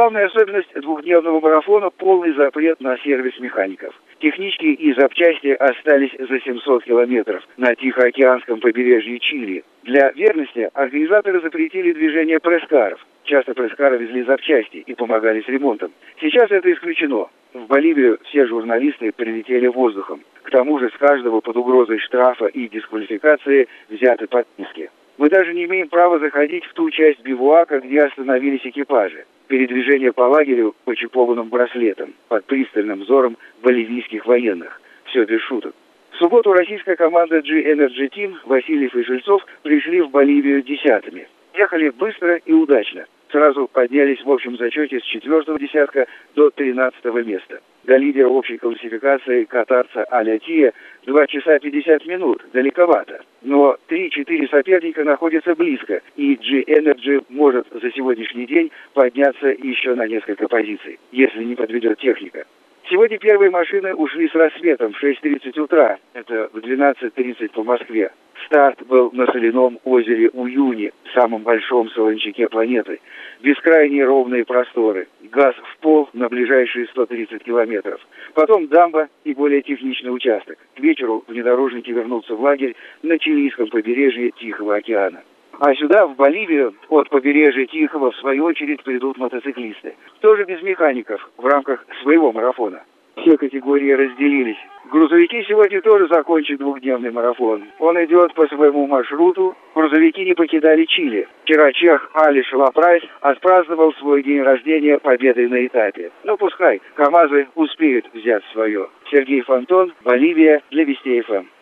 Главная особенность двухдневного марафона – полный запрет на сервис механиков. Технички и запчасти остались за 700 километров на Тихоокеанском побережье Чили. Для верности организаторы запретили движение пресс-каров. Часто пресс-кары везли запчасти и помогали с ремонтом. Сейчас это исключено. В Боливию все журналисты прилетели воздухом. К тому же с каждого под угрозой штрафа и дисквалификации взяты подписки. Мы даже не имеем права заходить в ту часть бивуака, где остановились экипажи. Передвижение по лагерю по чипованным браслетам, под пристальным взором боливийских военных. Все без шуток. В субботу российская команда G-Energy Team Васильев и Жильцов пришли в Боливию десятыми. Ехали быстро и удачно. Сразу поднялись в общем зачете с четвертого десятка до тринадцатого места. До лидера общей классификации катарца Аля Тия 2 часа 50 минут, далековато. Но 3-4 соперника находятся близко, и G-Energy может за сегодняшний день подняться еще на несколько позиций, если не подведет техника. Сегодня первые машины ушли с рассветом в 6.30 утра, это в 12.30 по Москве. Старт был на соляном озере Уюни, самом большом солончаке планеты. Бескрайние ровные просторы, газ в пол на ближайшие 130 километров. Потом дамба и более техничный участок. К вечеру внедорожники вернутся в лагерь на чилийском побережье Тихого океана. А сюда, в Боливию, от побережья Тихого, в свою очередь, придут мотоциклисты. Тоже без механиков, в рамках своего марафона. Все категории разделились. Грузовики сегодня тоже закончат двухдневный марафон. Он идет по своему маршруту. Грузовики не покидали Чили. Вчера чех Али Шалапрайс отпраздновал свой день рождения победой на этапе. Ну, пускай, КАМАЗы успеют взять свое. Сергей Фонтон, Боливия, для Вестей ФМ.